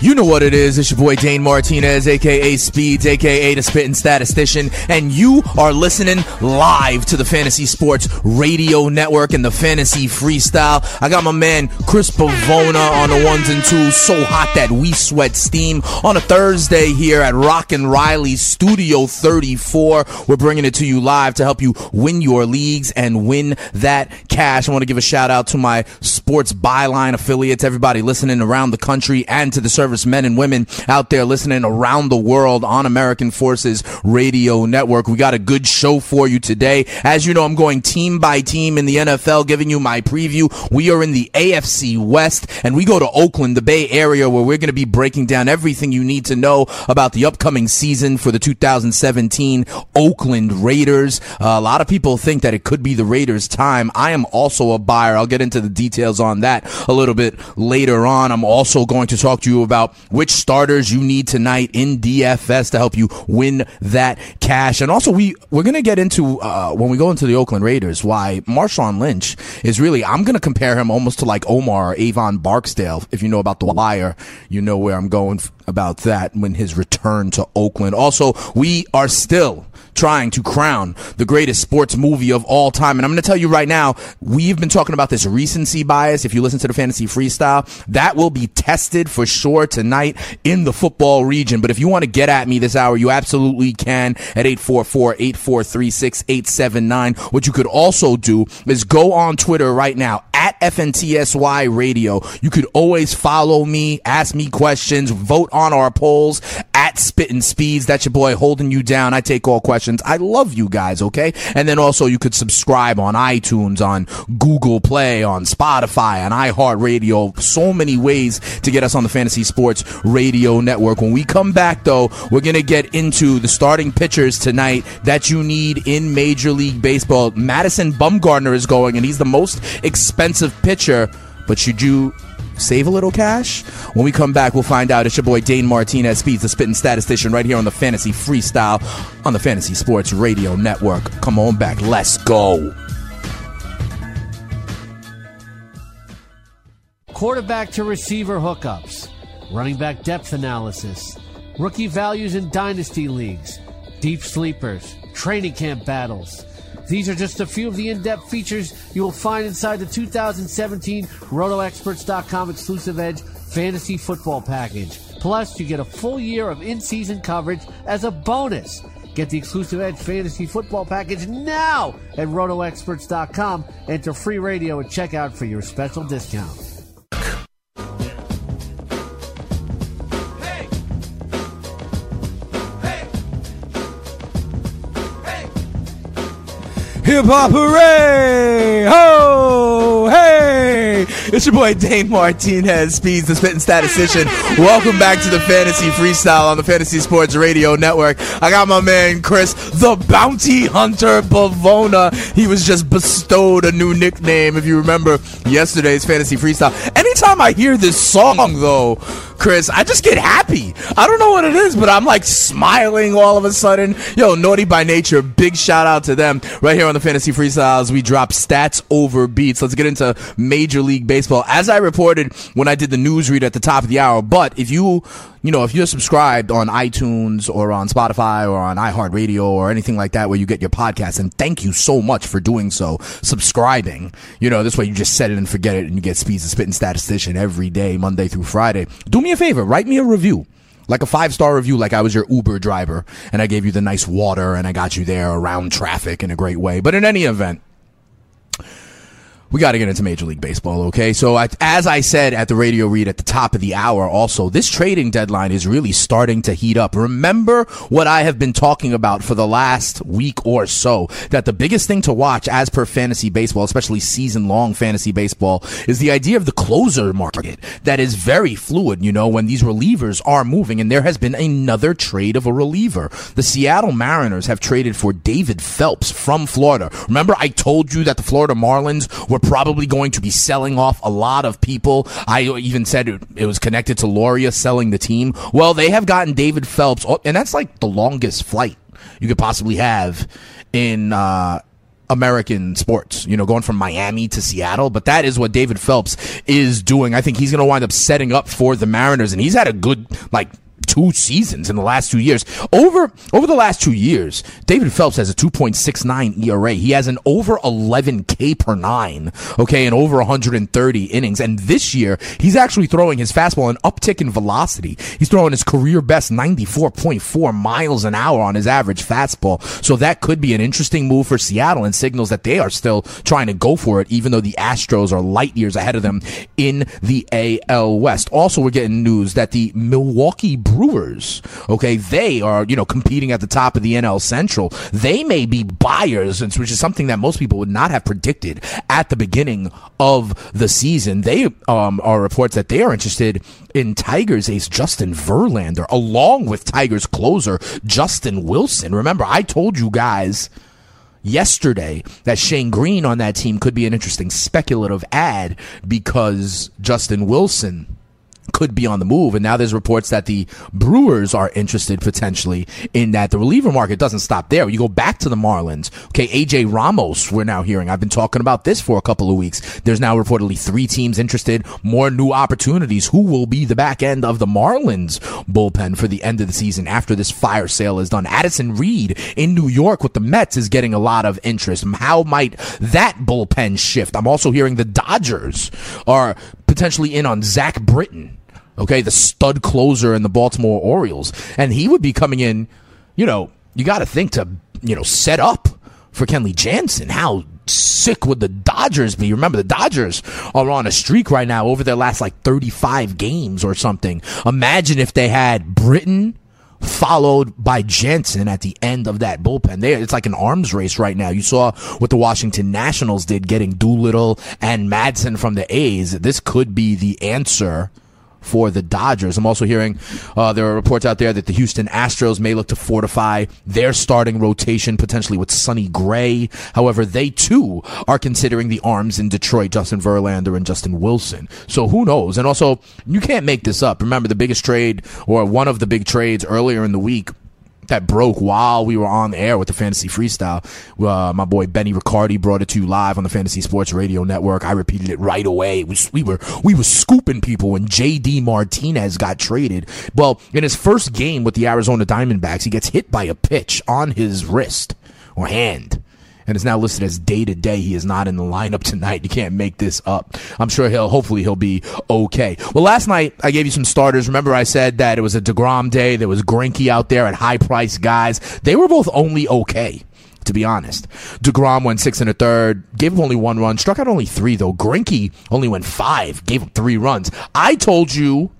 You know what it is. It's your boy Dane Martinez, aka Speeds, aka the Spitting Statistician, and you are listening live to the Fantasy Sports Radio Network and the Fantasy Freestyle. I got my man Chris Pavona on the ones and twos, so hot that we sweat steam on a Thursday here at Rock and Riley Studio 34. We're bringing it to you live to help you win your leagues and win that cash. I want to give a shout out to my sports byline affiliates, everybody listening around the country, and to the service men and women out there listening around the world on American Forces Radio Network. We got a good show for you today. As you know, I'm going team by team in the NFL, giving you my preview. We are in the AFC West, and we go to Oakland, the Bay Area, where we're going to be breaking down everything you need to know about the upcoming season for the 2017 Oakland Raiders. Uh, a lot of people think that it could be the Raiders' time. I am also a buyer. I'll get into the details on that a little bit later on. I'm also going to talk to you about which starters you need tonight in DFS to help you win that cash. And also, we we're to get into uh, when we go into the Oakland Raiders why Marshawn Lynch is really. I'm to compare him almost to like Omar or Avon Barksdale. If you know about the wire, you know where I'm going about that when his return to Oakland. Also, we are still trying to crown the greatest sports movie of all time. And I'm going to tell you right now, we've been talking about this recency bias. If you listen to the fantasy freestyle, that will be tested for sure tonight in the football region. But if you want to get at me this hour, you absolutely can at 844-843-6879. What you could also do is go on Twitter right now at FNTSY Radio. You could always follow me, ask me questions, vote on our polls at Spittin' Speeds. That's your boy holding you down. I take all questions. I love you guys, okay? And then also you could subscribe on iTunes, on Google Play, on Spotify, on iHeartRadio. So many ways to get us on the Fantasy Sports Radio Network. When we come back though, we're going to get into the starting pitchers tonight that you need in Major League Baseball. Madison Bumgarner is going and he's the most expensive pitcher, but should you save a little cash? When we come back, we'll find out. It's your boy Dane Martinez, Speeds, the spitting statistician, right here on the Fantasy Freestyle on the Fantasy Sports Radio Network. Come on back. Let's go. quarterback to receiver hookups, running back depth analysis, rookie values in dynasty leagues, deep sleepers, training camp battles. These are just a few of the in-depth features you will find inside the 2017 RotoExperts.com exclusive Edge Fantasy Football Package. Plus, you get a full year of in-season coverage as a bonus. Get the exclusive Edge Fantasy Football Package now at RotoExperts.com. Enter free radio at checkout for your special discount. Hip hop hooray! Ho! It's your boy Dane Martinez, Speeds, the spitting statistician. Welcome back to the Fantasy Freestyle on the Fantasy Sports Radio Network. I got my man Chris, the Bounty Hunter Bavona. He was just bestowed a new nickname, if you remember yesterday's Fantasy Freestyle. Anytime I hear this song, though, Chris, I just get happy. I don't know what it is, but I'm like smiling all of a sudden. Yo, Naughty by Nature, big shout out to them right here on the Fantasy Freestyles. We drop stats over beats. Let's get into Major League Baseball. Well, as I reported when I did the news read at the top of the hour, but if you you know, if you're subscribed on iTunes or on Spotify or on iHeartRadio or anything like that where you get your podcasts, and thank you so much for doing so, subscribing. You know, this way you just set it and forget it and you get Speeds and Spitting Statistician every day, Monday through Friday. Do me a favor, write me a review. Like a five star review, like I was your Uber driver and I gave you the nice water and I got you there around traffic in a great way. But in any event, we got to get into Major League Baseball, okay? So, I, as I said at the radio read at the top of the hour, also, this trading deadline is really starting to heat up. Remember what I have been talking about for the last week or so that the biggest thing to watch as per fantasy baseball, especially season long fantasy baseball, is the idea of the closer market that is very fluid, you know, when these relievers are moving. And there has been another trade of a reliever. The Seattle Mariners have traded for David Phelps from Florida. Remember, I told you that the Florida Marlins were probably going to be selling off a lot of people. I even said it, it was connected to Loria selling the team. Well, they have gotten David Phelps, oh, and that's like the longest flight you could possibly have in, uh, American sports, you know, going from Miami to Seattle, but that is what David Phelps is doing. I think he's going to wind up setting up for the Mariners, and he's had a good, like, two seasons in the last two years. Over over the last two years, David Phelps has a 2.69 ERA. He has an over 11 K per nine, okay, and over 130 innings. And this year, he's actually throwing his fastball an uptick in velocity. He's throwing his career best 94.4 miles an hour on his average fastball. So that could be an interesting move for Seattle and signals that they are still trying to go for it, even though the Astros are light years ahead of them in the AL West. Also, we're getting news that the Milwaukee Brewers, okay, they are, you know, competing at the top of the NL Central. They may be buyers, which is something that most people would not have predicted at the beginning of the season. They um, are reports that they are interested in Tigers ace Justin Verlander, along with Tigers closer Justin Wilson. Remember, I told you guys yesterday that Shane Greene on that team could be an interesting speculative ad because Justin Wilson could be on the move. And now there's reports that the Brewers are interested potentially in that. The reliever market doesn't stop there. You go back to the Marlins. Okay, AJ Ramos, we're now hearing. I've been talking about this for a couple of weeks. There's now reportedly three teams interested, more new opportunities. Who will be the back end of the Marlins bullpen for the end of the season after this fire sale is done? Addison Reed in New York with the Mets is getting a lot of interest. How might that bullpen shift? I'm also hearing the Dodgers are potentially in on Zach Britton okay, the stud closer in the Baltimore Orioles. And he would be coming in, you know, you got to think to, you know, set up for Kenley Jansen. How sick would the Dodgers be? Remember, the Dodgers are on a streak right now over their last like 35 games or something. Imagine if they had Britton followed by Jansen at the end of that bullpen. There, it's like an arms race right now. You saw what the Washington Nationals did getting Doolittle and Madsen from the A's. This could be the answer for the Dodgers. I'm also hearing uh, there are reports out there that the Houston Astros may look to fortify their starting rotation potentially with Sonny Gray. However, they too are considering the arms in Detroit, Justin Verlander and Justin Wilson. So who knows? And also, you can't make this up. Remember the biggest trade or one of the big trades earlier in the week that broke while we were on the air with the fantasy freestyle. Uh, my boy Benny Ricciardi brought it to you live on the Fantasy Sports Radio Network. I repeated it right away. We, we were we were scooping people when JD Martinez got traded. Well, in his first game with the Arizona Diamondbacks, he gets hit by a pitch on his wrist or hand and is now listed as day to day. He is not in the lineup tonight. You can't make this up. I'm sure he'll, hopefully he'll be okay. Well, last night I gave you some starters. Remember I said that it was a DeGrom day. There was Greinke out there at high price guys. They were both only okay to be honest. DeGrom went six and a third, gave up only one run, struck out only three, though. Greinke only went five, gave up three runs. I told you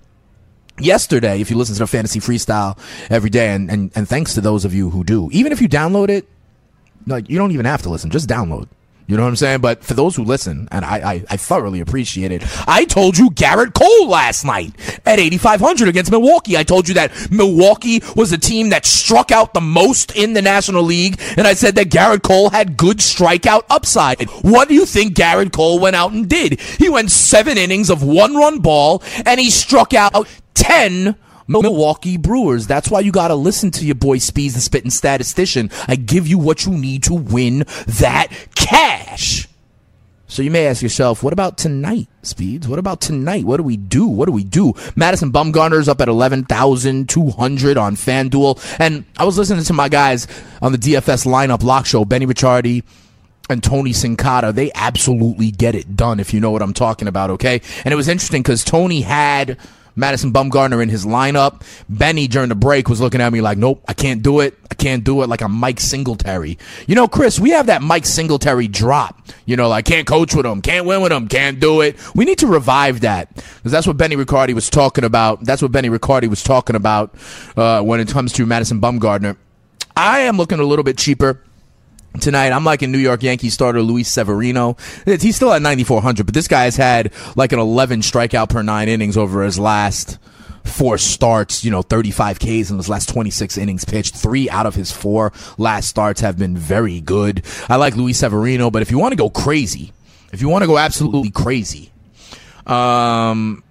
yesterday, if you listen to the Fantasy Freestyle every day, and, and, and thanks to those of you who do, even if you download it, like you don't even have to listen, just download. You know what I'm saying? But for those who listen, and I, I, I, thoroughly appreciate it, I told you Gerrit Cole last night at 8,500 against Milwaukee. I told you that Milwaukee was the team that struck out the most in the National League, and I said that Gerrit Cole had good strikeout upside. What do you think Gerrit Cole went out and did? He went seven innings of one run ball, and he struck out 10 Milwaukee Brewers. That's why you got to listen to your boy Speeds, the spitting statistician. I give you what you need to win that cash. So you may ask yourself, what about tonight, Speeds? What about tonight? What do we do? What do we do? Madison Bumgarner's up at 11,200 on FanDuel. And I was listening to my guys on the DFS lineup lock show, Benny Ricciardi and Tony Sincata. They absolutely get it done, if you know what I'm talking about, okay? And it was interesting because Tony had Madison Bumgarner in his lineup. Benny during the break was looking at me like, nope, I can't do it. I can't do it like a Mike Singletary. You know, Chris, we have that Mike Singletary drop. You know, like can't coach with him, can't win with him, can't do it. We need to revive that because that's what Benny Ricciardi was talking about. That's what Benny Ricciardi was talking about uh, when it comes to Madison Bumgarner. I am looking a little bit cheaper tonight. I'm like a New York Yankees starter Luis Severino. He's still at 9400, but this guy has had like an 11 strikeout per nine innings over his last four starts, you know, 35 Ks in his last 26 innings pitched. Three out of his four last starts have been very good. I like Luis Severino, but if you want to go crazy, if you want to go absolutely crazy, um,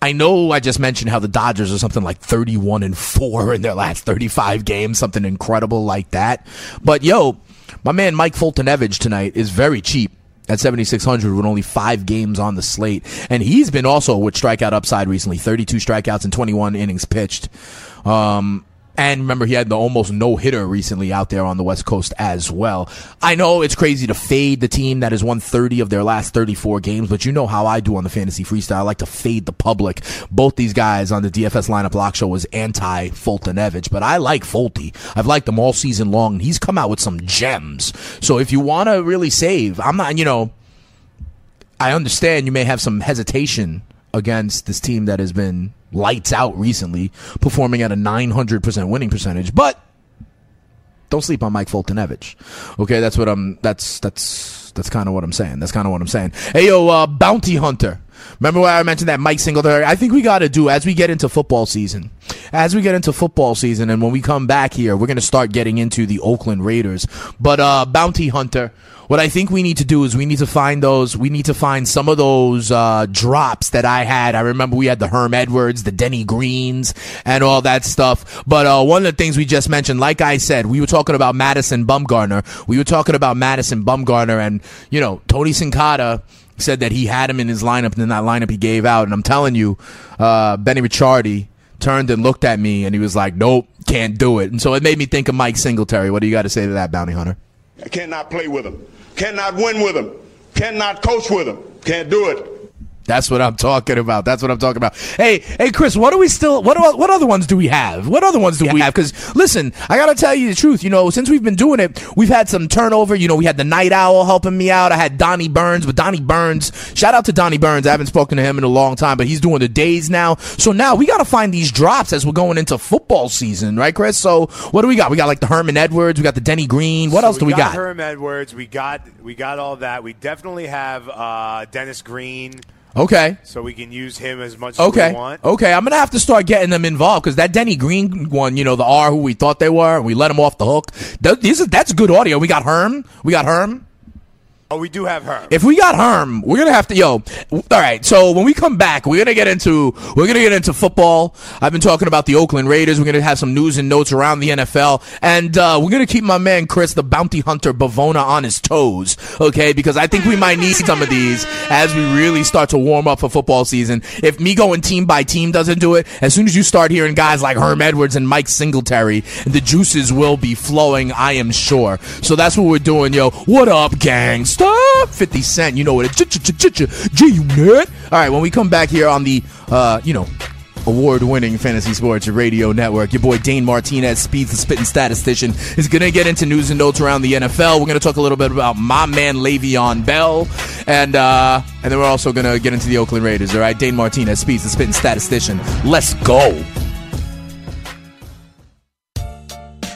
I know I just mentioned how the Dodgers are something like 31 and 4 in their last 35 games, something incredible like that. But yo, my man Mike Foltynewicz tonight is very cheap at 7600 with only five games on the slate. And he's been also with strikeout upside recently 32 strikeouts and 21 innings pitched. Um, and remember, he had the almost no hitter recently out there on the West Coast as well. I know it's crazy to fade the team that has won 30 of their last 34 games, but you know how I do on the fantasy freestyle. I like to fade the public. Both these guys on the DFS lineup lock show was anti Foltynewicz, but I like Folty. I've liked him all season long. He's come out with some gems. So if you want to really save, I'm not, you know, I understand you may have some hesitation against this team that has been lights out recently, performing at a 900% winning percentage. But don't sleep on Mike Foltynewicz. Okay, that's what I'm. That's that's that's kind of what I'm saying. That's kind of what I'm saying. Hey yo, uh, bounty hunter. Remember why I mentioned that Mike Singletary? I think we got to do as we get into football season. As we get into football season, and when we come back here, we're going to start getting into the Oakland Raiders. But uh, bounty hunter what I think we need to do is we need to find those. We need to find some of those uh, drops that I had. I remember we had the Herm Edwards, the Denny Greens, and all that stuff. But uh, one of the things we just mentioned, like I said, we were talking about Madison Bumgarner. We were talking about Madison Bumgarner, and you know Tony Sincata said that he had him in his lineup, and in that lineup he gave out. And I'm telling you, uh, Benny Ricciardi turned and looked at me, and he was like, "Nope, can't do it." And so it made me think of Mike Singletary. What do you got to say to that, Bounty Hunter? I cannot play with him. Cannot win with him. Cannot coach with him. Can't do it. That's what I'm talking about. That's what I'm talking about. Hey, hey, Chris, what do we still? What what other ones do we have? What other ones do yeah. we have? Because listen, I gotta tell you the truth. You know, since we've been doing it, we've had some turnover. You know, we had the Night Owl helping me out. I had Donnie Burns, but Donnie Burns, shout out to Donnie Burns. I haven't spoken to him in a long time, but he's doing the days now. So now we gotta find these drops as we're going into football season, right, Chris? So what do we got? We got like the Herman Edwards. We got the Denny Green. What so else do we got? Herman Edwards. We got we got all that. We definitely have uh, Dennis Green. Okay. So we can use him as much okay. as we want. Okay, I'm gonna have to start getting them involved because that Denny Green one, you know, the R who we thought they were, and we let them off the hook. That, these are, that's good audio. We got Herm. We got Herm. Oh, we do have Herm. If we got Herm, we're gonna have to yo. All right, so when we come back, we're gonna get into we're gonna get into football. I've been talking about the Oakland Raiders. We're gonna have some news and notes around the NFL, and uh, we're gonna keep my man Chris, the bounty hunter Bavona, on his toes. Okay, because I think we might need some of these as we really start to warm up for football season. If me going team by team doesn't do it, as soon as you start hearing guys like Herm Edwards and Mike Singletary, the juices will be flowing. I am sure. So that's what we're doing, yo. What up, gang? Stop! 50 Cent, you know what G Unit. All right, when we come back here on the, uh, you know, award-winning fantasy sports radio network. Your boy Dane Martinez, Speeds the Spitting Statistician, is going to get into news and notes around the NFL. We're going to talk a little bit about my man Le'Veon Bell, and uh, and then we're also going to get into the Oakland Raiders. All right, Dane Martinez, Speeds the Spitting Statistician. Let's go.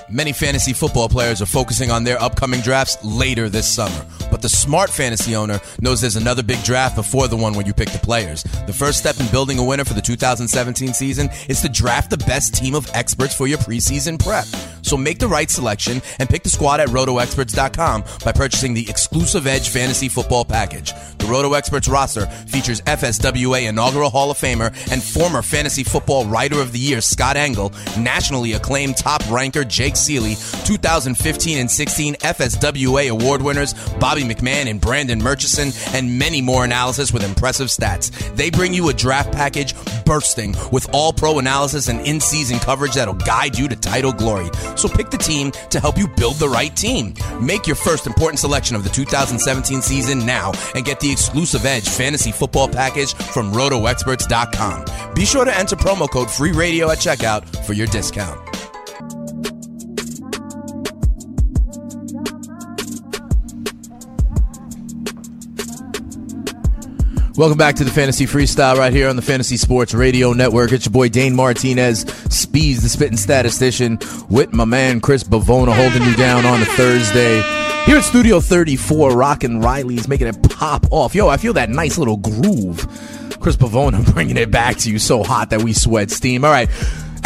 Many fantasy football players are focusing on their upcoming drafts later this summer. But the smart fantasy owner knows there's another big draft before the one where you pick the players. The first step in building a winner for the 2017 season is to draft the best team of experts for your preseason prep. So make the right selection and pick the squad at rotoexperts.com by purchasing the exclusive Edge Fantasy Football Package. The Roto Experts roster features FSWA inaugural Hall of Famer and former Fantasy Football Writer of the Year Scott Engel, nationally acclaimed top ranker Jake Ciely, 2015 and 16 FSWA award winners Bobby McMahon and Brandon Murchison, and many more analysis with impressive stats. They bring you a draft package bursting with all pro analysis and in season coverage that'll guide you to title glory. So pick the team to help you build the right team. Make your first important selection of the 2017 season now and get the exclusive Edge fantasy football package from rotoexperts.com. Be sure to enter promo code FREE RADIO at checkout for your discount. Welcome back to the Fantasy Freestyle right here on the Fantasy Sports Radio Network. It's your boy Dane Martinez, Speeds, the spitting statistician, with my man Chris Bavona holding you down on a Thursday. Here at Studio 34, Rockin' Riley's making it pop off. Yo, I feel that nice little groove. Chris Pavona bringing it back to you so hot that we sweat steam. All right.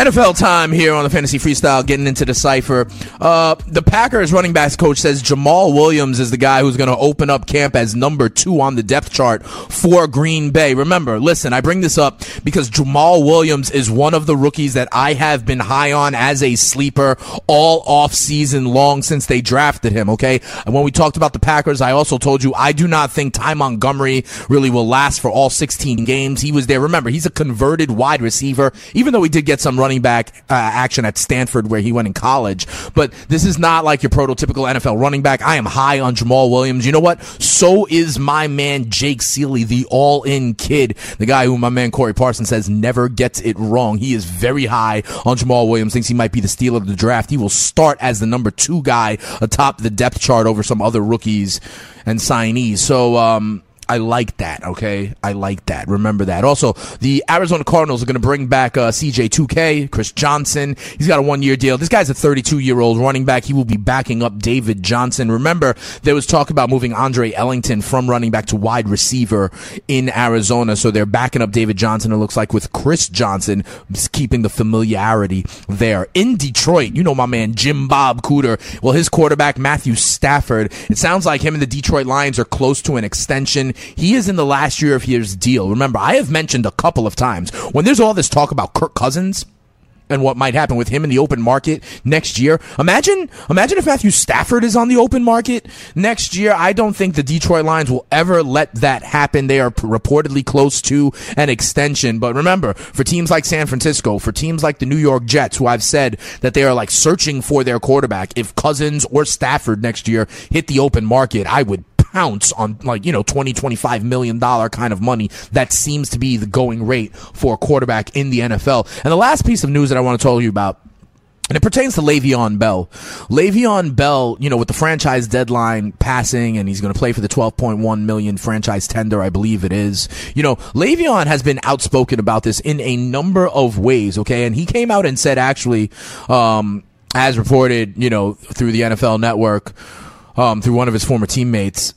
NFL time here on the Fantasy Freestyle, getting into the cipher. Uh, the Packers running backs coach says Jamaal Williams is the guy who's going to open up camp as number two on the depth chart for Green Bay. Remember, listen, I bring this up because Jamaal Williams is one of the rookies that I have been high on as a sleeper all off season long since they drafted him. Okay, and when we talked about the Packers, I also told you I do not think Ty Montgomery really will last for all 16 games. He was there. Remember, he's a converted wide receiver, even though he did get some running running back uh, action at Stanford where he went in college. But this is not like your prototypical NFL running back. I am high on Jamaal Williams. You know what? So is my man Jake Ciely, the all in kid, the guy who my man Corey Parsons says never gets it wrong. He is very high on Jamaal Williams, thinks he might be the steal of the draft. He will start as the number two guy atop the depth chart over some other rookies and signees. So, um, I like that. Okay, I like that. Remember that. Also, the Arizona Cardinals are going to bring back uh, CJ2K, Chris Johnson. He's got a one-year deal. This guy's a 32-year-old running back. He will be backing up David Johnson. Remember, there was talk about moving Andre Ellington from running back to wide receiver in Arizona, so they're backing up David Johnson. It looks like with Chris Johnson keeping the familiarity there in Detroit. You know my man Jim Bob Cooter. Well, his quarterback Matthew Stafford. It sounds like him and the Detroit Lions are close to an extension. He is in the last year of his deal. Remember, I have mentioned a couple of times when there's all this talk about Kirk Cousins and what might happen with him in the open market next year. Imagine, imagine if Matthew Stafford is on the open market next year. I don't think the Detroit Lions will ever let that happen. They are reportedly close to an extension. But remember, for teams like San Francisco, for teams like the New York Jets, who I've said that they are like searching for their quarterback, if Cousins or Stafford next year hit the open market, I would pounce on like, you know, 20, 25 million dollar kind of money. That seems to be the going rate for a quarterback in the NFL. And the last piece of news that I want to tell you about and it pertains to Le'Veon Bell. Le'Veon Bell, you know, with the franchise deadline passing and he's going to play for the 12.1 million franchise tender, I believe it is. You know, Le'Veon has been outspoken about this in a number of ways, okay? And he came out and said actually, um, as reported, you know, through the NFL network, um, through one of his former teammates,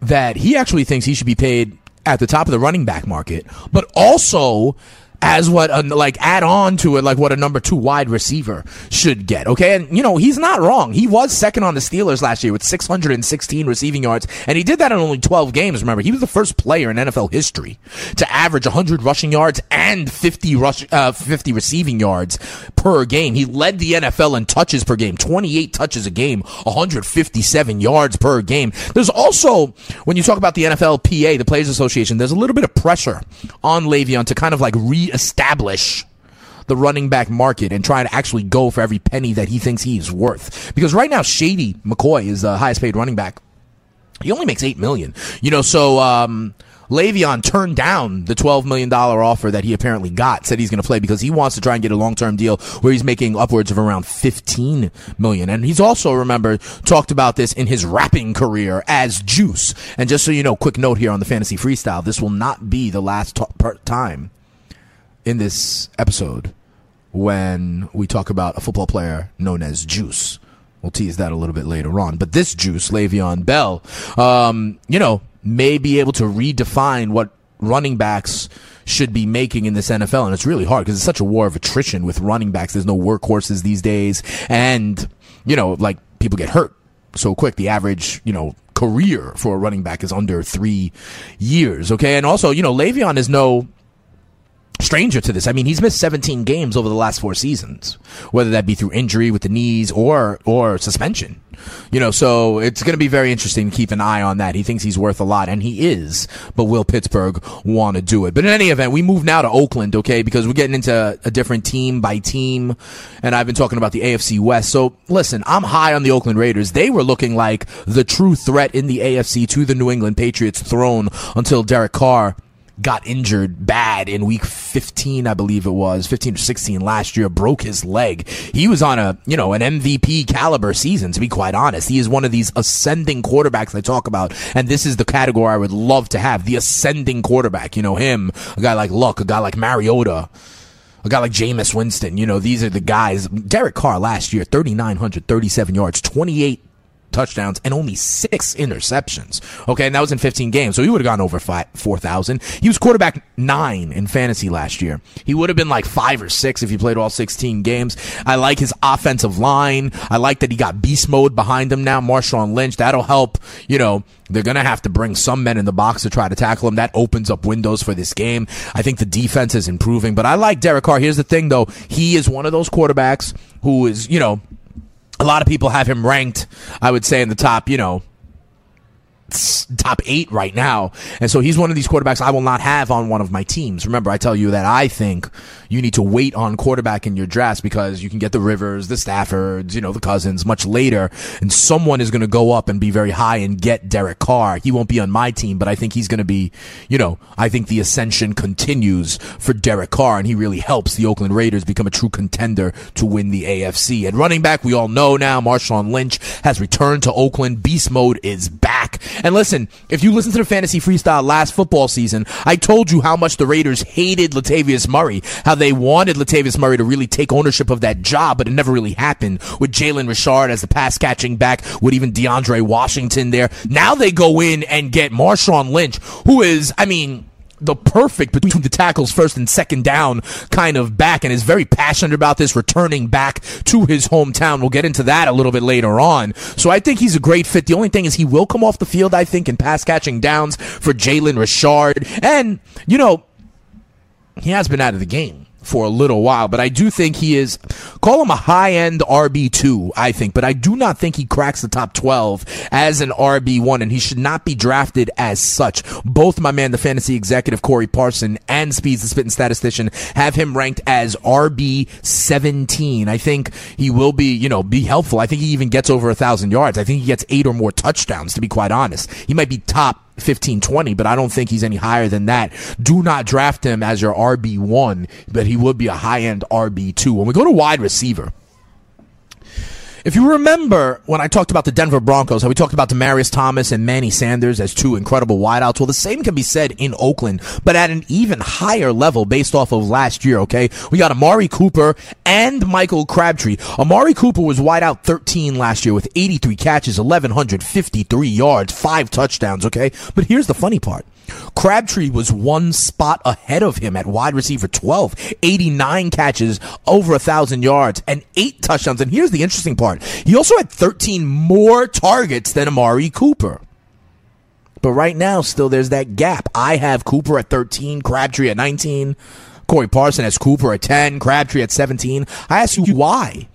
that he actually thinks he should be paid at the top of the running back market, but also as what a, like add on to it like what a number two wide receiver should get. Okay, and you know he's not wrong. He was second on the Steelers last year with 616 receiving yards, and he did that in only 12 games. Remember, he was the first player in NFL history to average 100 rushing yards and 50 rush uh, 50 receiving yards per game. He led the NFL in touches per game, 28 touches a game, 157 yards per game. There's also when you talk about the NFLPA, the Players Association, there's a little bit of pressure on Le'Veon to kind of like re establish the running back market and try to actually go for every penny that he thinks he's worth. Because right now, Shady McCoy is the highest paid running back. He only makes eight million. You know, so um, Le'Veon turned down the $12 million offer that he apparently got, said he's going to play because he wants to try and get a long-term deal where he's making upwards of around 15 million. And he's also, remember, talked about this in his rapping career as Juice. And just so you know, quick note here on the Fantasy Freestyle, this will not be the last t- time in this episode when we talk about a football player known as Juice. We'll tease that a little bit later on. But this Juice, Le'Veon Bell, um, you know, may be able to redefine what running backs should be making in this NFL. And it's really hard because it's such a war of attrition with running backs. There's no workhorses these days. And, you know, like people get hurt so quick. The average, you know, career for a running back is under three years. Okay. And also, you know, Le'Veon is no stranger to this. I mean, he's missed 17 games over the last four seasons, whether that be through injury with the knees or or suspension. You know, so it's going to be very interesting to keep an eye on that. He thinks he's worth a lot, and he is. But will Pittsburgh want to do it? But in any event, we move now to Oakland, okay? Because we're getting into a different team by team, and I've been talking about the AFC West. So listen, I'm high on the Oakland Raiders. They were looking like the true threat in the AFC to the New England Patriots throne until Derek Carr got injured bad in week 15, I believe it was 15 or 16 last year, broke his leg. He was on a, you know, an MVP caliber season, to be quite honest. He is one of these ascending quarterbacks I talk about. And this is the category I would love to have the ascending quarterback. You know, him, a guy like Luck, a guy like Mariota a guy like Jameis Winston, you know, these are the guys. Derek Carr last year, 3,937 yards, 28 touchdowns and only six interceptions. Okay, and that was in 15 games, so he would have gone over 4,000. He was quarterback nine in fantasy last year. He would have been like five or six if he played all 16 games. I like his offensive line. I like that he got beast mode behind him now, Marshawn Lynch. That'll help, you know, they're going to have to bring some men in the box to try to tackle him. That opens up windows for this game. I think the defense is improving, but I like Derek Carr. Here's the thing though. He is one of those quarterbacks who is, you know, a lot of people have him ranked, I would say, in the top, you know, top eight right now. And so he's one of these quarterbacks I will not have on one of my teams. Remember, I tell you that I think you need to wait on quarterback in your drafts because you can get the Rivers, the Staffords, you know, the Cousins much later. And someone is going to go up and be very high and get Derek Carr. He won't be on my team, but I think he's going to be, you know, I think the ascension continues for Derek Carr and he really helps the Oakland Raiders become a true contender to win the AFC. And running back, we all know now, Marshawn Lynch has returned to Oakland. Beast mode is back. And listen, if you listen to the fantasy freestyle last football season, I told you how much the Raiders hated Latavius Murray, how they wanted Latavius Murray to really take ownership of that job, but it never really happened with Jalen Richard as the pass catching back, with even DeAndre Washington there. Now they go in and get Marshawn Lynch, who is, I mean, the perfect between the tackles first and second down kind of back and is very passionate about this returning back to his hometown. We'll get into that a little bit later on. So I think he's a great fit. The only thing is he will come off the field, I think, in pass catching downs for Jalen Richard. And, you know, he has been out of the game for a little while, but I do think he is, call him a high end RB2, I think, but I do not think he cracks the top 12 as an RB1, and he should not be drafted as such. Both my man, the fantasy executive Corey Parson, and Speeds, the spitting statistician, have him ranked as RB17. I think he will be, you know, be helpful. I think he even gets over a thousand yards. I think he gets eight or more touchdowns, to be quite honest. He might be top 15, 20, but I don't think he's any higher than that. Do not draft him as your RB1, but he would be a high end RB2. When we go to wide receiver, if you remember when I talked about the Denver Broncos, how we talked about Demaryius Thomas and Manny Sanders as two incredible wideouts, well, the same can be said in Oakland, but at an even higher level based off of last year, okay? We got Amari Cooper and Michael Crabtree. Amari Cooper was wideout 13 last year with 83 catches, 1,153 yards, five touchdowns, okay? But here's the funny part. Crabtree was one spot ahead of him at wide receiver 12, 89 catches, over a thousand yards, and eight touchdowns. And here's the interesting part. He also had 13 more targets than Amari Cooper. But right now, still there's that gap. I have Cooper at 13, Crabtree at 19, Corey Parson has Cooper at 10, Crabtree at 17. I ask you why?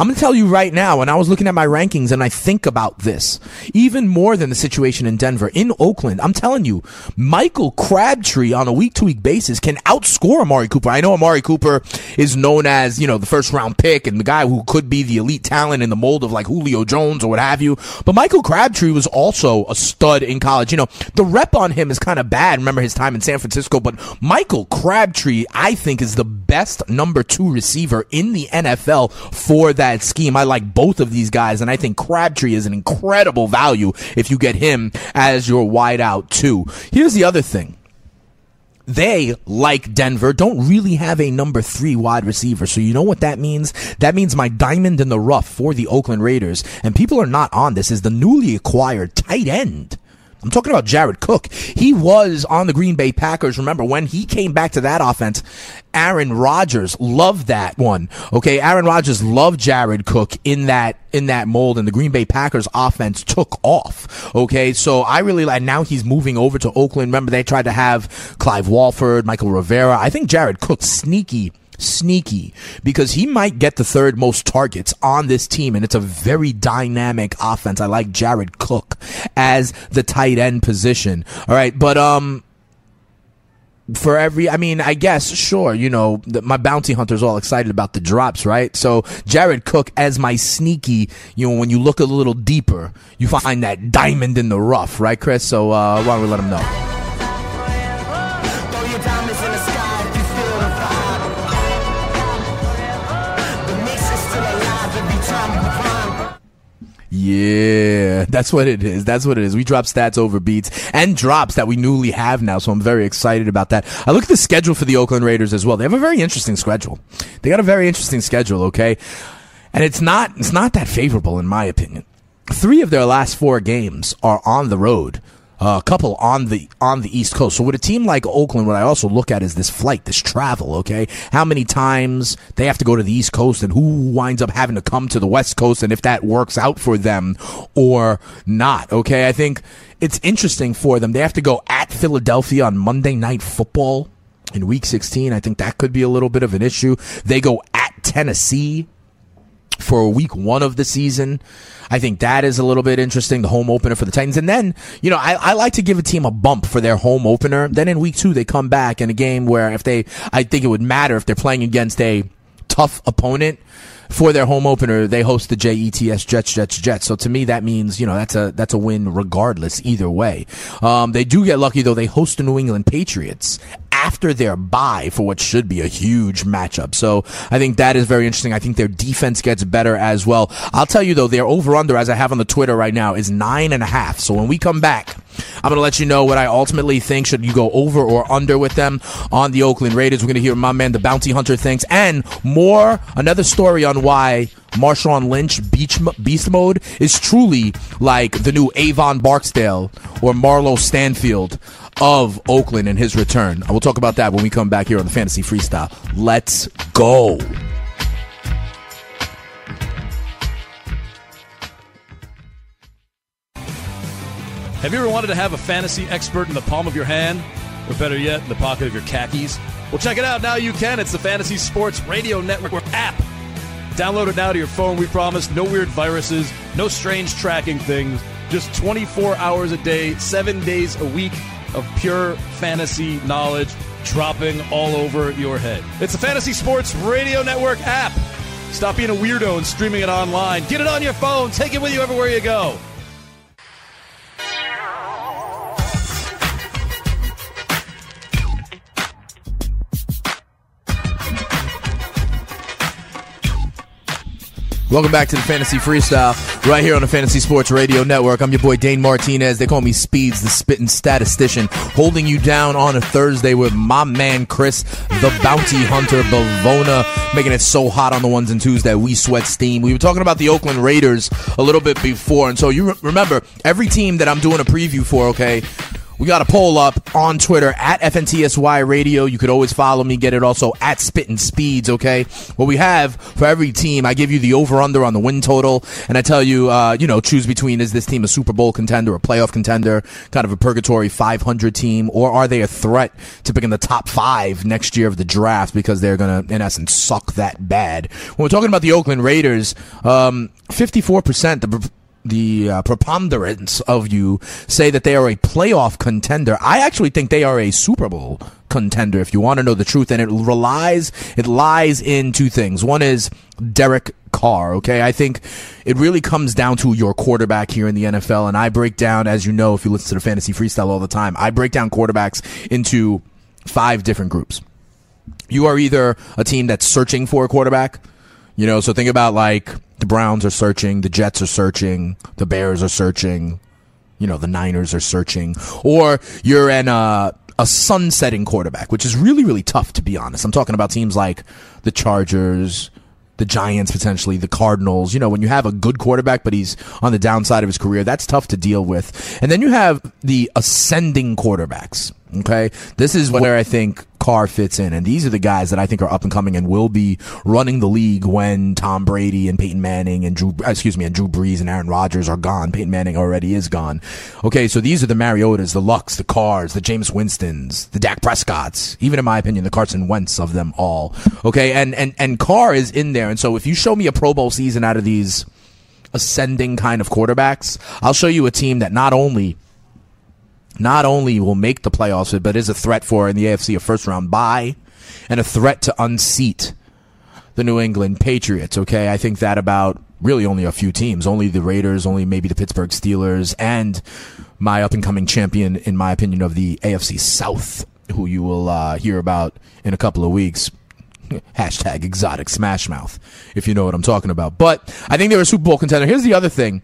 I'm going to tell you right now, when I was looking at my rankings and I think about this, even more than the situation in Denver, in Oakland, I'm telling you, Michael Crabtree on a week to week basis can outscore Amari Cooper. I know Amari Cooper is known as, you know, the first round pick and the guy who could be the elite talent in the mold of like Julio Jones or what have you. But Michael Crabtree was also a stud in college. You know, the rep on him is kind of bad. Remember his time in San Francisco, but Michael Crabtree, I think, is the best number two receiver in the NFL for that scheme. I like both of these guys, and I think Crabtree is an incredible value if you get him as your wideout too. Here's the other thing they, like Denver, don't really have a number three wide receiver. So you know what that means? That means my diamond in the rough for the Oakland Raiders, and people are not on this, is the newly acquired tight end I'm talking about Jared Cook. He was on the Green Bay Packers. Remember when he came back to that offense, Aaron Rodgers loved that one. Okay. Aaron Rodgers loved Jared Cook in that, in that mold and the Green Bay Packers offense took off. Okay. So I really like now he's moving over to Oakland. Remember they tried to have Clive Walford, Mychal Rivera. I think Jared Cook sneaky sneaky because he might get the third most targets on this team, and it's a very dynamic offense. I like Jared Cook as the tight end position. All right, but um for every i mean i guess sure you know the, my bounty hunter's all excited about the drops right so jared cook as my sneaky you know when you look a little deeper you find that diamond in the rough right chris so uh why don't we let him know Yeah, that's what it is. That's what it is. We drop stats over beats and drops that we newly have now, so I'm very excited about that. I look at the schedule for the Oakland Raiders as well. They have a very interesting schedule. They got a very interesting schedule, okay? And it's not it's not that favorable in my opinion. 3 of their last 4 games are on the road uh, a couple on the on the East Coast. So with a team like Oakland, what I also look at is this flight, this travel. Okay, how many times they have to go to the East Coast, and who winds up having to come to the West Coast, and if that works out for them or not. Okay, I think it's interesting for them. They have to go at Philadelphia on Monday Night Football in Week 16. I think that could be a little bit of an issue. They go at Tennessee for week one of the season. I think that is a little bit interesting, the home opener for the Titans. And then, you know, I, I like to give a team a bump for their home opener. Then in week two, they come back in a game where if they, I think it would matter if they're playing against a tough opponent for their home opener, they host the JETS Jets, Jets, Jets. So to me, that means you know that's a that's a win regardless either way. Um, they do get lucky though; they host the New England Patriots after their bye for what should be a huge matchup. So I think that is very interesting. I think their defense gets better as well. I'll tell you though, their over under, as I have on the Twitter right now, is nine and a half. So when we come back, I'm going to let you know what I ultimately think. Should you go over or under with them on the Oakland Raiders? We're going to hear my man, the Bounty Hunter, thinks, and more. Another story on why Marshawn Lynch beach, beast mode is truly like the new Avon Barksdale or Marlo Stanfield of Oakland and his return. I will talk about that when we come back here on the Fantasy Freestyle. Let's go. Have you ever wanted to have a fantasy expert in the palm of your hand? Or better yet, in the pocket of your khakis? Well, check it out. Now you can. It's the Fantasy Sports Radio Network app. Download it now to your phone. We promise no weird viruses, no strange tracking things, just 24 hours a day, seven days a week of pure fantasy knowledge dropping all over your head. It's the Fantasy Sports Radio Network app. Stop being a weirdo and streaming it online. Get it on your phone. Take it with you everywhere you go. Welcome back to the Fantasy Freestyle, right here on the Fantasy Sports Radio Network. I'm your boy Dane Martinez. They call me Speeds, the spitting statistician, holding you down on a Thursday with my man Chris, the bounty hunter, Bavona, making it so hot on the ones and twos that we sweat steam. We were talking about the Oakland Raiders a little bit before, and so you re- remember every team that I'm doing a preview for, okay? We got a poll up on Twitter at FNTSY Radio. You could always follow me, get it also at Spittin' Speeds, okay? What we have for every team, I give you the over under on the win total, and I tell you, uh, you know, choose between is this team a Super Bowl contender, a playoff contender, kind of a purgatory 500 team, or are they a threat to picking the top five next year of the draft because they're going to, in essence, suck that bad? When we're talking about the Oakland Raiders, um, 54%, the the uh, preponderance of you say that they are a playoff contender. I actually think they are a Super Bowl contender if you want to know the truth and it relies it lies in two things. One is Derek Carr, okay? I think it really comes down to your quarterback here in the NFL and I break down as you know if you listen to the fantasy freestyle all the time. I break down quarterbacks into five different groups. You are either a team that's searching for a quarterback, you know, so think about like the Browns are searching, the Jets are searching, the Bears are searching, you know, the Niners are searching, or you're in a, a sunsetting quarterback, which is really, really tough to be honest. I'm talking about teams like the Chargers, the Giants potentially, the Cardinals. You know, when you have a good quarterback, but he's on the downside of his career, that's tough to deal with. And then you have the ascending quarterbacks. Okay. This is where I think Carr fits in. And these are the guys that I think are up and coming and will be running the league when Tom Brady and Peyton Manning and Drew, excuse me, and Drew Brees and Aaron Rodgers are gone. Peyton Manning already is gone. Okay. So these are the Mariotas, the Lucks, the Carrs, the Jameis Winstons, the Dak Prescotts, even in my opinion, the Carson Wentz of them all. Okay. And, and, and Carr is in there. And so if you show me a Pro Bowl season out of these ascending kind of quarterbacks, I'll show you a team that not only not only will make the playoffs, but is a threat for in the AFC a first round bye and a threat to unseat the New England Patriots. Okay, I think that about really only a few teams, only the Raiders, only maybe the Pittsburgh Steelers, and my up and coming champion, in my opinion, of the AFC South who you will uh, hear about in a couple of weeks. Hashtag exotic smash mouth, if you know what I'm talking about. But I think they're a Super Bowl contender. Here's the other thing.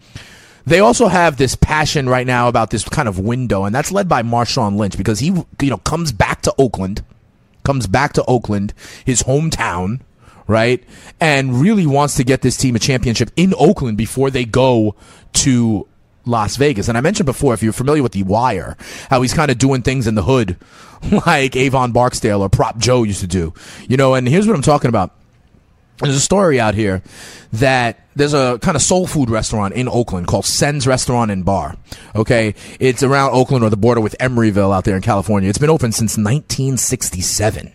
They also have this passion right now about this kind of window, and that's led by Marshawn Lynch because he, you know, comes back to Oakland, comes back to Oakland, his hometown, right? And really wants to get this team a championship in Oakland before they go to Las Vegas. And I mentioned before, if you're familiar with The Wire, how he's kind of doing things in the hood like Avon Barksdale or Prop Joe used to do. You know, and here's what I'm talking about. There's a story out here that there's a kind of soul food restaurant in Oakland called Sen's Restaurant and Bar. Okay. It's around Oakland or the border with Emeryville out there in California. It's been open since 1967.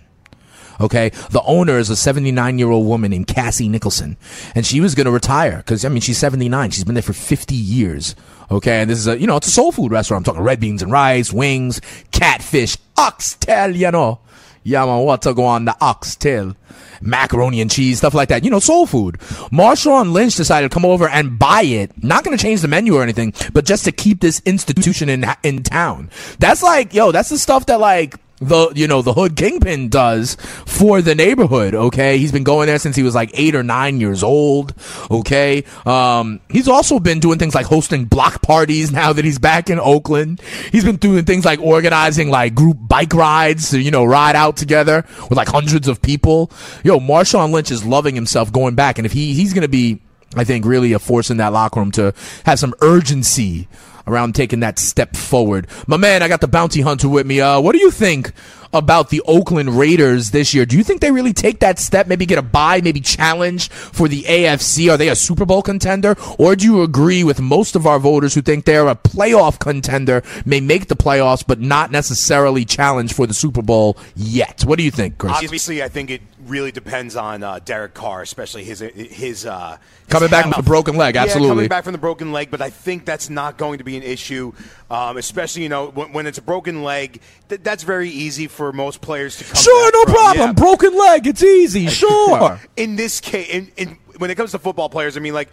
Okay. The owner is a 79 year old woman named Cassie Nicholson. And she was going to retire because, I mean, she's 79. She's been there for 50 years. Okay. And this is a, you know, it's a soul food restaurant. I'm talking red beans and rice, wings, catfish, oxtail, you know. Yeah, man, what to go on the oxtail? Macaroni and cheese, stuff like that. You know, soul food. Marshawn Lynch decided to come over and buy it. Not going to change the menu or anything, but just to keep this institution in in town. That's like, yo, that's the stuff that like the you know the hood kingpin does for the neighborhood okay? He's been going there since he was like eight or nine years old okay? Um he's also been doing things like hosting block parties now that he's back in oakland. He's been doing things like organizing like group bike rides to you know ride out together with like hundreds of people. Yo marshawn lynch is loving himself going back and if he he's gonna be i think really a force in that locker room to have some urgency around taking that step forward. My man, I got the bounty hunter with me. Uh, what do you think about the Oakland Raiders this year? Do you think they really take that step, maybe get a bye, maybe challenge for the AFC? Are they a Super Bowl contender? Or do you agree with most of our voters who think they're a playoff contender, may make the playoffs, but not necessarily challenge for the Super Bowl yet? What do you think, Chris? Obviously, I think it really depends on uh, Derek Carr, especially his his uh, coming back with a broken leg. Absolutely, yeah, coming back from the broken leg. But I think that's not going to be an issue, um, especially you know when, when, it's a broken leg. Th- that's very easy for most players to come. Sure, no from. problem. Yeah. Broken leg, it's easy. Sure. in this case, in, in, when it comes to football players, I mean, like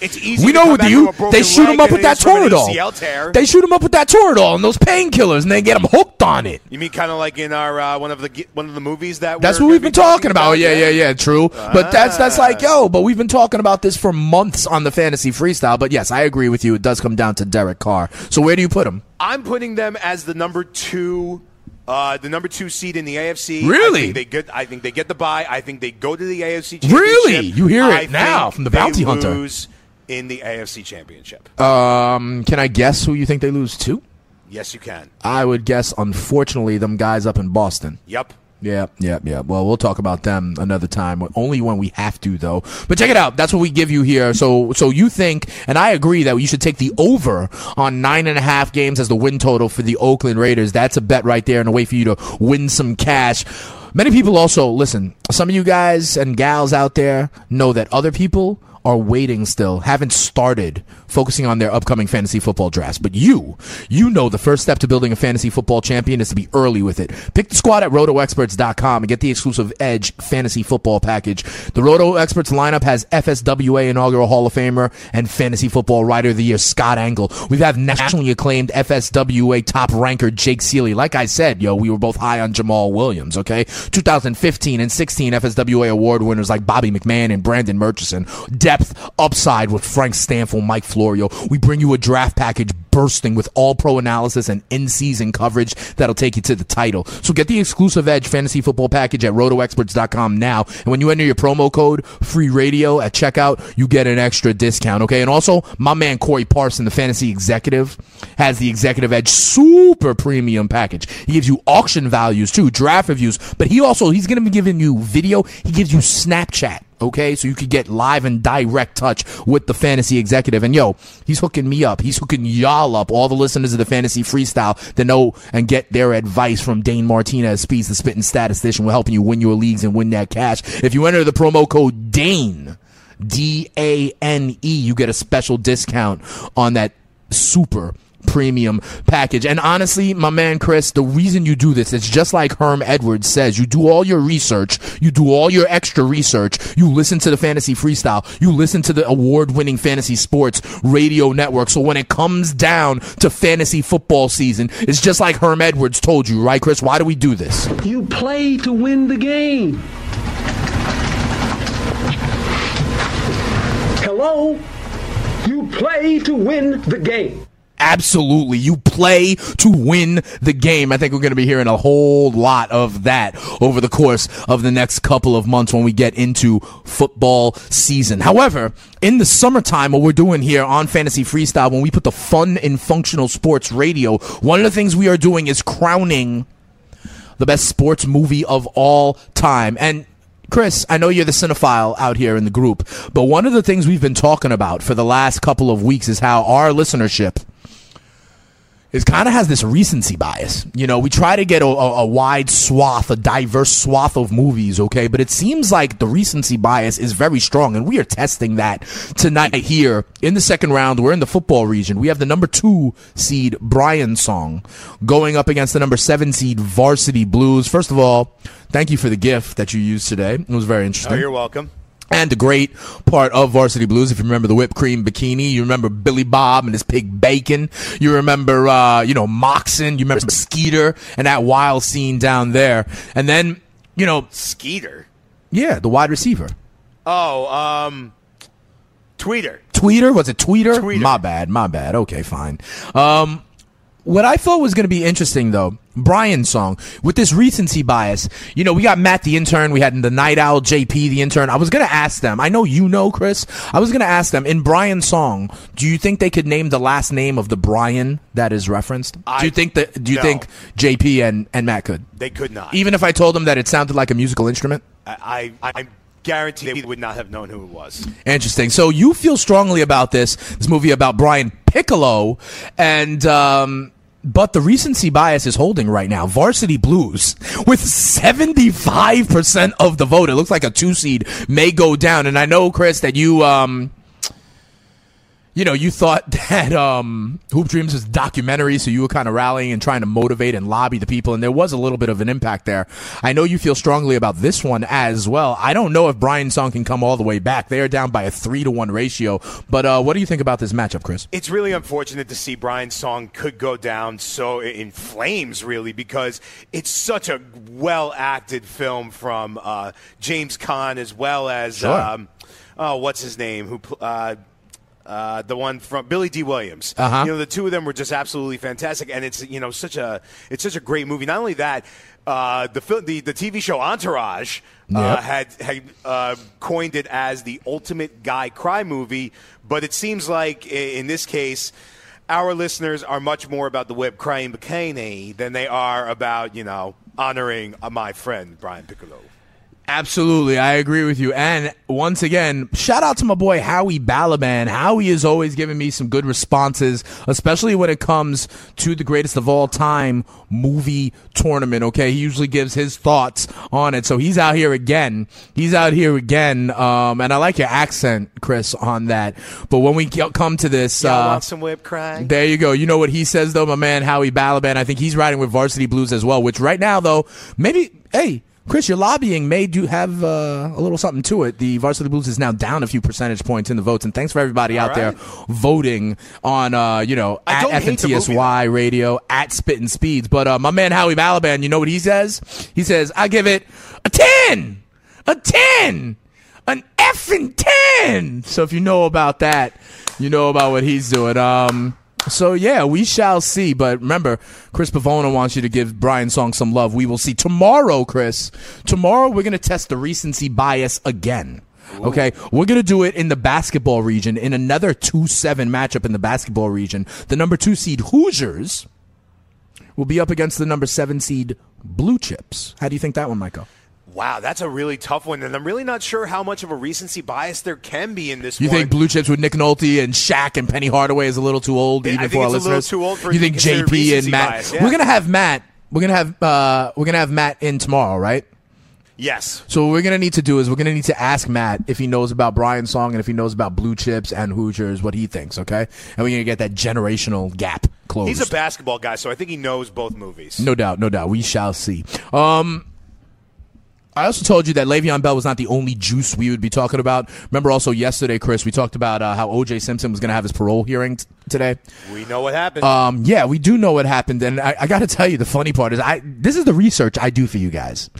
it's easy. We know with you, they shoot him up with that Toradol. They shoot him up with that Toradol and those painkillers, and they get him hooked on it. You mean kind of like in our uh, one of the one of the movies that that's what we've been talking about. about. Yeah, yeah, yeah, true. Ah. But that's that's like yo. But we've been talking about this for months on the fantasy freestyle. But yes, I agree with you. It does come down to Derek Carr. So where do you put him? I'm putting them as the number two. Uh, the number two seed in the AFC. Really? I think they get. I think they get the bye. I think they go to the AFC. Really? You hear it I now from the bounty hunter. Lose in the AFC Championship. Um, can I guess who you think they lose to? Yes, you can. I would guess, unfortunately, them guys up in Boston. Yep. Yeah, yeah, yeah. Well, we'll talk about them another time. Only when we have to, though. But check it out. That's what we give you here. So, so you think, and I agree that you should take the over on nine and a half games as the win total for the Oakland Raiders. That's a bet right there and a way for you to win some cash. Many people also listen. Some of you guys and gals out there know that other people are waiting still, haven't started focusing on their upcoming fantasy football drafts. But you, you know the first step to building a fantasy football champion is to be early with it. Pick the squad at rotoexperts.com and get the exclusive Edge fantasy football package. The Roto Experts lineup has FSWA inaugural Hall of Famer and fantasy football writer of the year Scott Engel. We've had nationally acclaimed FSWA top ranker Jake Ciely. Like I said, yo, we were both high on Jamaal Williams, okay? 2015 and 16 FSWA award winners like Bobby McMahon and Brandon Murchison depth upside with Frank Stanfield, Mike Florio. We bring you a draft package bursting with all pro analysis and in season coverage that'll take you to the title. So get the exclusive Edge fantasy football package at rotoexperts.com now. And when you enter your promo code free radio at checkout, you get an extra discount. Okay. And also, my man Corey Parson, the fantasy executive, has the executive Edge super premium package. He gives you auction values too, draft reviews, but he also, he's going to be giving you video. He gives you Snapchat okay? So you could get live and direct touch with the fantasy executive. And yo, he's hooking me up. He's hooking y'all up, all the listeners of the fantasy freestyle to know and get their advice from Dane Martinez, Speeds the Spitting Statistician. We're helping you win your leagues and win that cash. If you enter the promo code DANE, D A N E, you get a special discount on that super premium package. And honestly, my man Chris, the reason you do this, it's just like Herm Edwards says. You do all your research, you do all your extra research, you listen to the fantasy freestyle, you listen to the award winning fantasy sports radio network. So when it comes down to fantasy football season, it's just like Herm Edwards told you, right, Chris? Why do we do this? You play to win the game. Hello? You play to win the game. Absolutely. You play to win the game. I think we're going to be hearing a whole lot of that over the course of the next couple of months when we get into football season. However, in the summertime, what we're doing here on Fantasy Freestyle, when we put the fun in functional sports radio, one of the things we are doing is crowning the best sports movie of all time. And Chris, I know you're the cinephile out here in the group, but one of the things we've been talking about for the last couple of weeks is how our listenership is kind of has this recency bias. You know, we try to get a, a, a, wide swath, a diverse swath of movies, okay? But it seems like the recency bias is very strong, and we are testing that tonight here in the second round. We're in the football region. We have the number two seed Brian Song going up against the number seven seed Varsity Blues. First of all, thank you for the gift that you used today. It was very interesting. Oh, you're welcome. And the great part of Varsity Blues, if you remember the whipped cream bikini, you remember Billy Bob and his pig bacon, you remember, uh, you know, Moxon, you remember Skeeter and that wild scene down there. And then, you know, Skeeter? Yeah, the wide receiver. Oh, um, Tweeder. Tweeder? Was it Tweeder? Tweeder. My bad, my bad. Okay, fine. Um, what I thought was going to be interesting, though, Brian's song with this recency bias. You know, we got Matt the intern, we had the Night Owl, JP the intern. I was going to ask them. I know you know, Chris. I was going to ask them in Brian's song. Do you think they could name the last name of the Brian that is referenced? I, do you think that? Do you no. think JP and and Matt could? They could not. Even if I told them that it sounded like a musical instrument. I, I, I guarantee they would not have known who it was. Interesting. So you feel strongly about this this movie about Brian Piccolo and. um but the recency bias is holding right now. Varsity Blues with 75% of the vote. It looks like a two seed may go down. And I know, Chris, that you, um, you know, you thought that um, Hoop Dreams was a documentary, so you were kind of rallying and trying to motivate and lobby the people, and there was a little bit of an impact there. I know you feel strongly about this one as well. I don't know if Brian Song can come all the way back. They are down by a three to one ratio. But uh, what do you think about this matchup, Chris? It's really unfortunate to see Brian Song could go down so in flames, really, because it's such a well acted film from uh, James Caan as well as Sure. um, oh, what's his name? Who uh, uh, the one from Billy Dee Williams. Uh-huh. You know, the two of them were just absolutely fantastic, and it's you know such a it's such a great movie. Not only that, uh, the the the TV show Entourage uh, Yep. had had uh, coined it as the ultimate guy cry movie, but it seems like in this case. Our listeners are much more about the whip crying bikini than they are about, you know, honoring uh, my friend Brian Piccolo. Absolutely, I agree with you. And once again, shout out to my boy Howie Balaban. Howie is always giving me some good responses, especially when it comes to the greatest of all time movie tournament. Okay, he usually gives his thoughts on it. So he's out here again. He's out here again. Um, and I like your accent, Chris, on that. But when we come to this, Y'all uh, want some whip crying? there you go. You know what he says though, my man Howie Balaban. I think he's riding with Varsity Blues as well. Which right now though, maybe hey. Chris, your lobbying may do have uh, a little something to it. The Varsity Blues is now down a few percentage points in the votes, and thanks for everybody All out there voting on, uh, you know, I at movie, FNTSY Radio, at Spittin' Speeds. But uh, my man Howie Balaban, you know what he says? He says, I give it a 10! A 10! An effing 10! So if you know about that, you know about what he's doing. Um, so yeah, we shall see. But remember, Chris Pavona wants you to give Brian Song some love. We will see tomorrow, Chris. Tomorrow we're gonna test the recency bias again. Okay, we're gonna do it in the basketball region in another two-seven matchup in the basketball region. The number two seed Hoosiers will be up against the number seven seed Blue Chips. How do you think that one might go? Wow, that's a really tough one, and I'm really not sure how much of a recency bias there can be in this You one. think Blue Chips with Nick Nolte and Shaq and Penny Hardaway is a little too old I even think for our it's a little listeners? too old for you think JP and Matt? bias, yeah. We're gonna have Matt. We're gonna have uh, we're gonna have Matt in tomorrow, right? Yes. So what we're gonna need to do is we're gonna need to ask Matt if he knows about Brian's song and if he knows about Blue Chips and Hoosiers, what he thinks. Okay, and we're gonna get that generational gap closed. He's a basketball guy, so I think he knows both movies. No doubt, no doubt. We shall see. Um, I also told you that Le'Veon Bell was not the only juice we would be talking about. Remember, also yesterday, Chris, we talked about uh, how O.J. Simpson was going to have his parole hearing t- today. We know what happened. Um, yeah, we do know what happened, and I, I got to tell you, the funny part is, I this is the research I do for you guys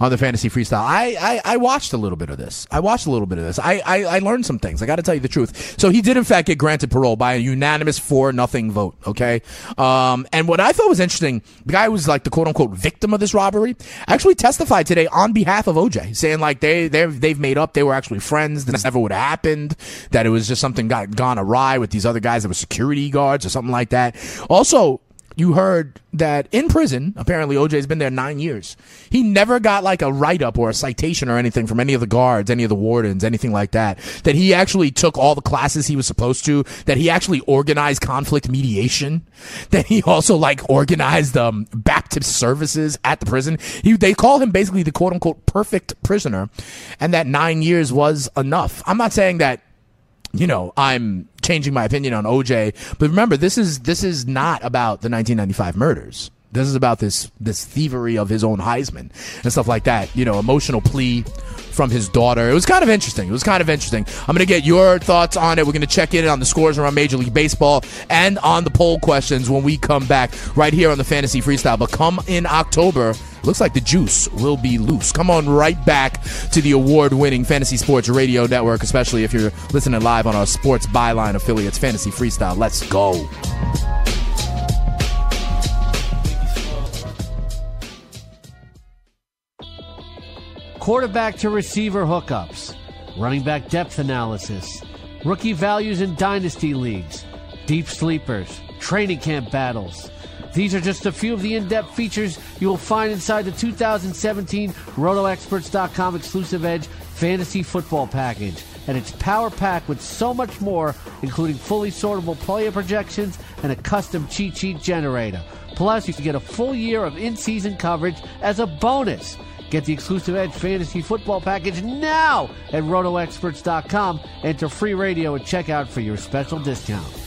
on the fantasy freestyle. I, I, I watched a little bit of this. I watched a little bit of this. I, I, I learned some things. I got to tell you the truth. So he did in fact get granted parole by a unanimous four nothing vote. Okay. Um, and what I thought was interesting, the guy who was like the quote unquote victim of this robbery actually testified today on behalf of OJ, saying like they they they've made up. They were actually friends. This never would have happened. That it was just something got gone awry with these other guys that were security guards or something like that. Also, you heard that in prison, apparently OJ's been there nine years. He never got like a write up or a citation or anything from any of the guards, any of the wardens, anything like that. That he actually took all the classes he was supposed to, that he actually organized conflict mediation, that he also like organized um, Baptist services at the prison. He, they call him basically the quote unquote perfect prisoner, and that nine years was enough. I'm not saying that you know, I'm changing my opinion on OJ. But remember, this is this is not about the 1995 murders. This is about this this thievery of his own Heisman and stuff like that. You know, emotional plea from his daughter. It was kind of interesting. It was kind of interesting. I'm going to get your thoughts on it. We're going to check in on the scores around Major League Baseball and on the poll questions when we come back right here on the Fantasy Freestyle. But come in October, looks like the juice will be loose. Come on right back to the award winning Fantasy Sports Radio Network, especially if you're listening live on our Sports Byline affiliates, Fantasy Freestyle. Let's go. Quarterback to receiver hookups, running back depth analysis, rookie values in dynasty leagues, deep sleepers, training camp battles. These are just a few of the in depth features you will find inside the 2017 RotoExperts.com exclusive Edge Fantasy Football Package. And it's power packed with so much more, including fully sortable player projections and a custom cheat sheet generator. Plus, you can get a full year of in season coverage as a bonus. Get the exclusive Edge Fantasy Football Package now at RotoExperts.com. Enter free radio at checkout for your special discount.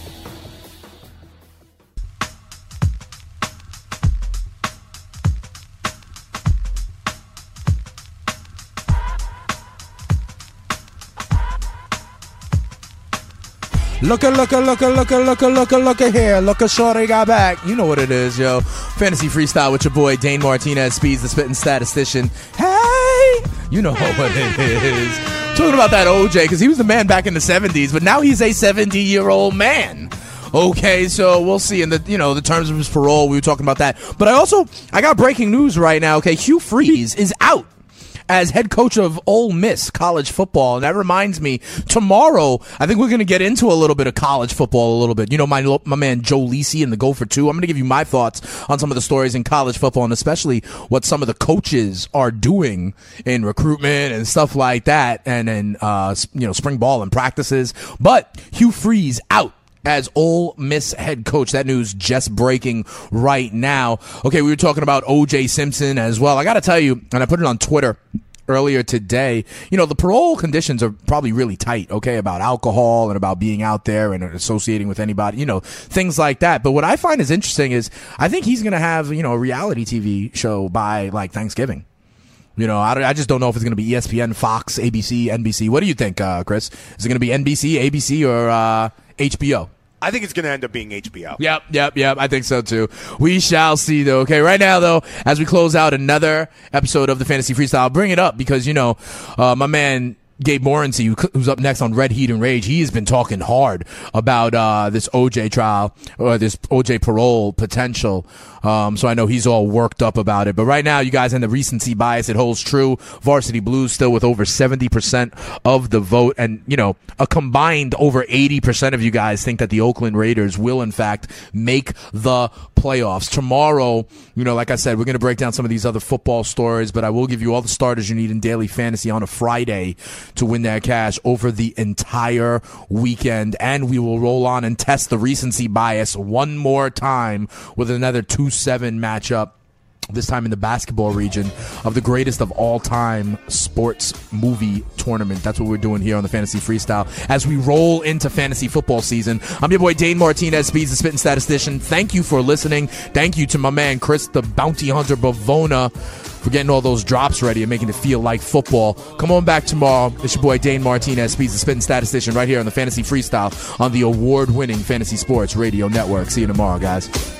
Look at look at look at look at look at look at look at here. Look at Shorty got back. You know what it is, yo. Fantasy freestyle with your boy Dane Martinez, Speeds the spitting statistician. Hey, you know what it is. Talking about that OJ because he was the man back in the '70s, but now he's a 70 year old man. Okay, so we'll see in the you know the terms of his parole. We were talking about that, but I also I got breaking news right now. Okay, Hugh Freeze is out as head coach of Ole Miss college football. And that reminds me, tomorrow, I think we're going to get into a little bit of college football a little bit. You know, my, my man Joe Lisi and the Go for Two. I'm going to give you my thoughts on some of the stories in college football and especially what some of the coaches are doing in recruitment and stuff like that. And then, uh, you know, spring ball and practices. But Hugh Freeze out as Ole Miss head coach. That news just breaking right now. Okay, we were talking about OJ Simpson as well. I got to tell you, and I put it on Twitter earlier today. You know, the parole conditions are probably really tight, okay, about alcohol and about being out there and associating with anybody, you know, things like that. But what I find is interesting is I think he's going to have, you know, a reality TV show by like Thanksgiving. You know, I, I just don't know if it's going to be ESPN, Fox, ABC, NBC. What do you think, uh, Chris? Is it going to be NBC, ABC, or uh, HBO? I think it's going to end up being HBO. Yep, yep, yep. I think so too. We shall see though. Okay, right now though, as we close out another episode of the Fantasy Freestyle, I'll bring it up because you know, uh, my man Gabe Morency, who's up next on Red Heat and Rage, he has been talking hard about uh, this OJ trial or this OJ parole potential. Um, so I know he's all worked up about it. But right now, you guys in the recency bias, it holds true. Varsity Blues still with over 70% of the vote. And, you know, a combined over 80% of you guys think that the Oakland Raiders will, in fact, make the playoffs. Tomorrow, you know, like I said, we're going to break down some of these other football stories, but I will give you all the starters you need in daily fantasy on a Friday to win that cash over the entire weekend. And we will roll on and test the recency bias one more time with another 2 7 matchup this time in the basketball region of the greatest of all time sports movie tournament. That's what we're doing here on the Fantasy Freestyle as we roll into fantasy football season. I'm your boy Dane Martinez, Speeds the Spitting Statistician. Thank you for listening. Thank you to my man Chris the Bounty Hunter Bavona for getting all those drops ready and making it feel like football. Come on back tomorrow. It's your boy Dane Martinez, Speeds the Spitting Statistician, right here on the Fantasy Freestyle on the award winning Fantasy Sports Radio Network. See you tomorrow, guys.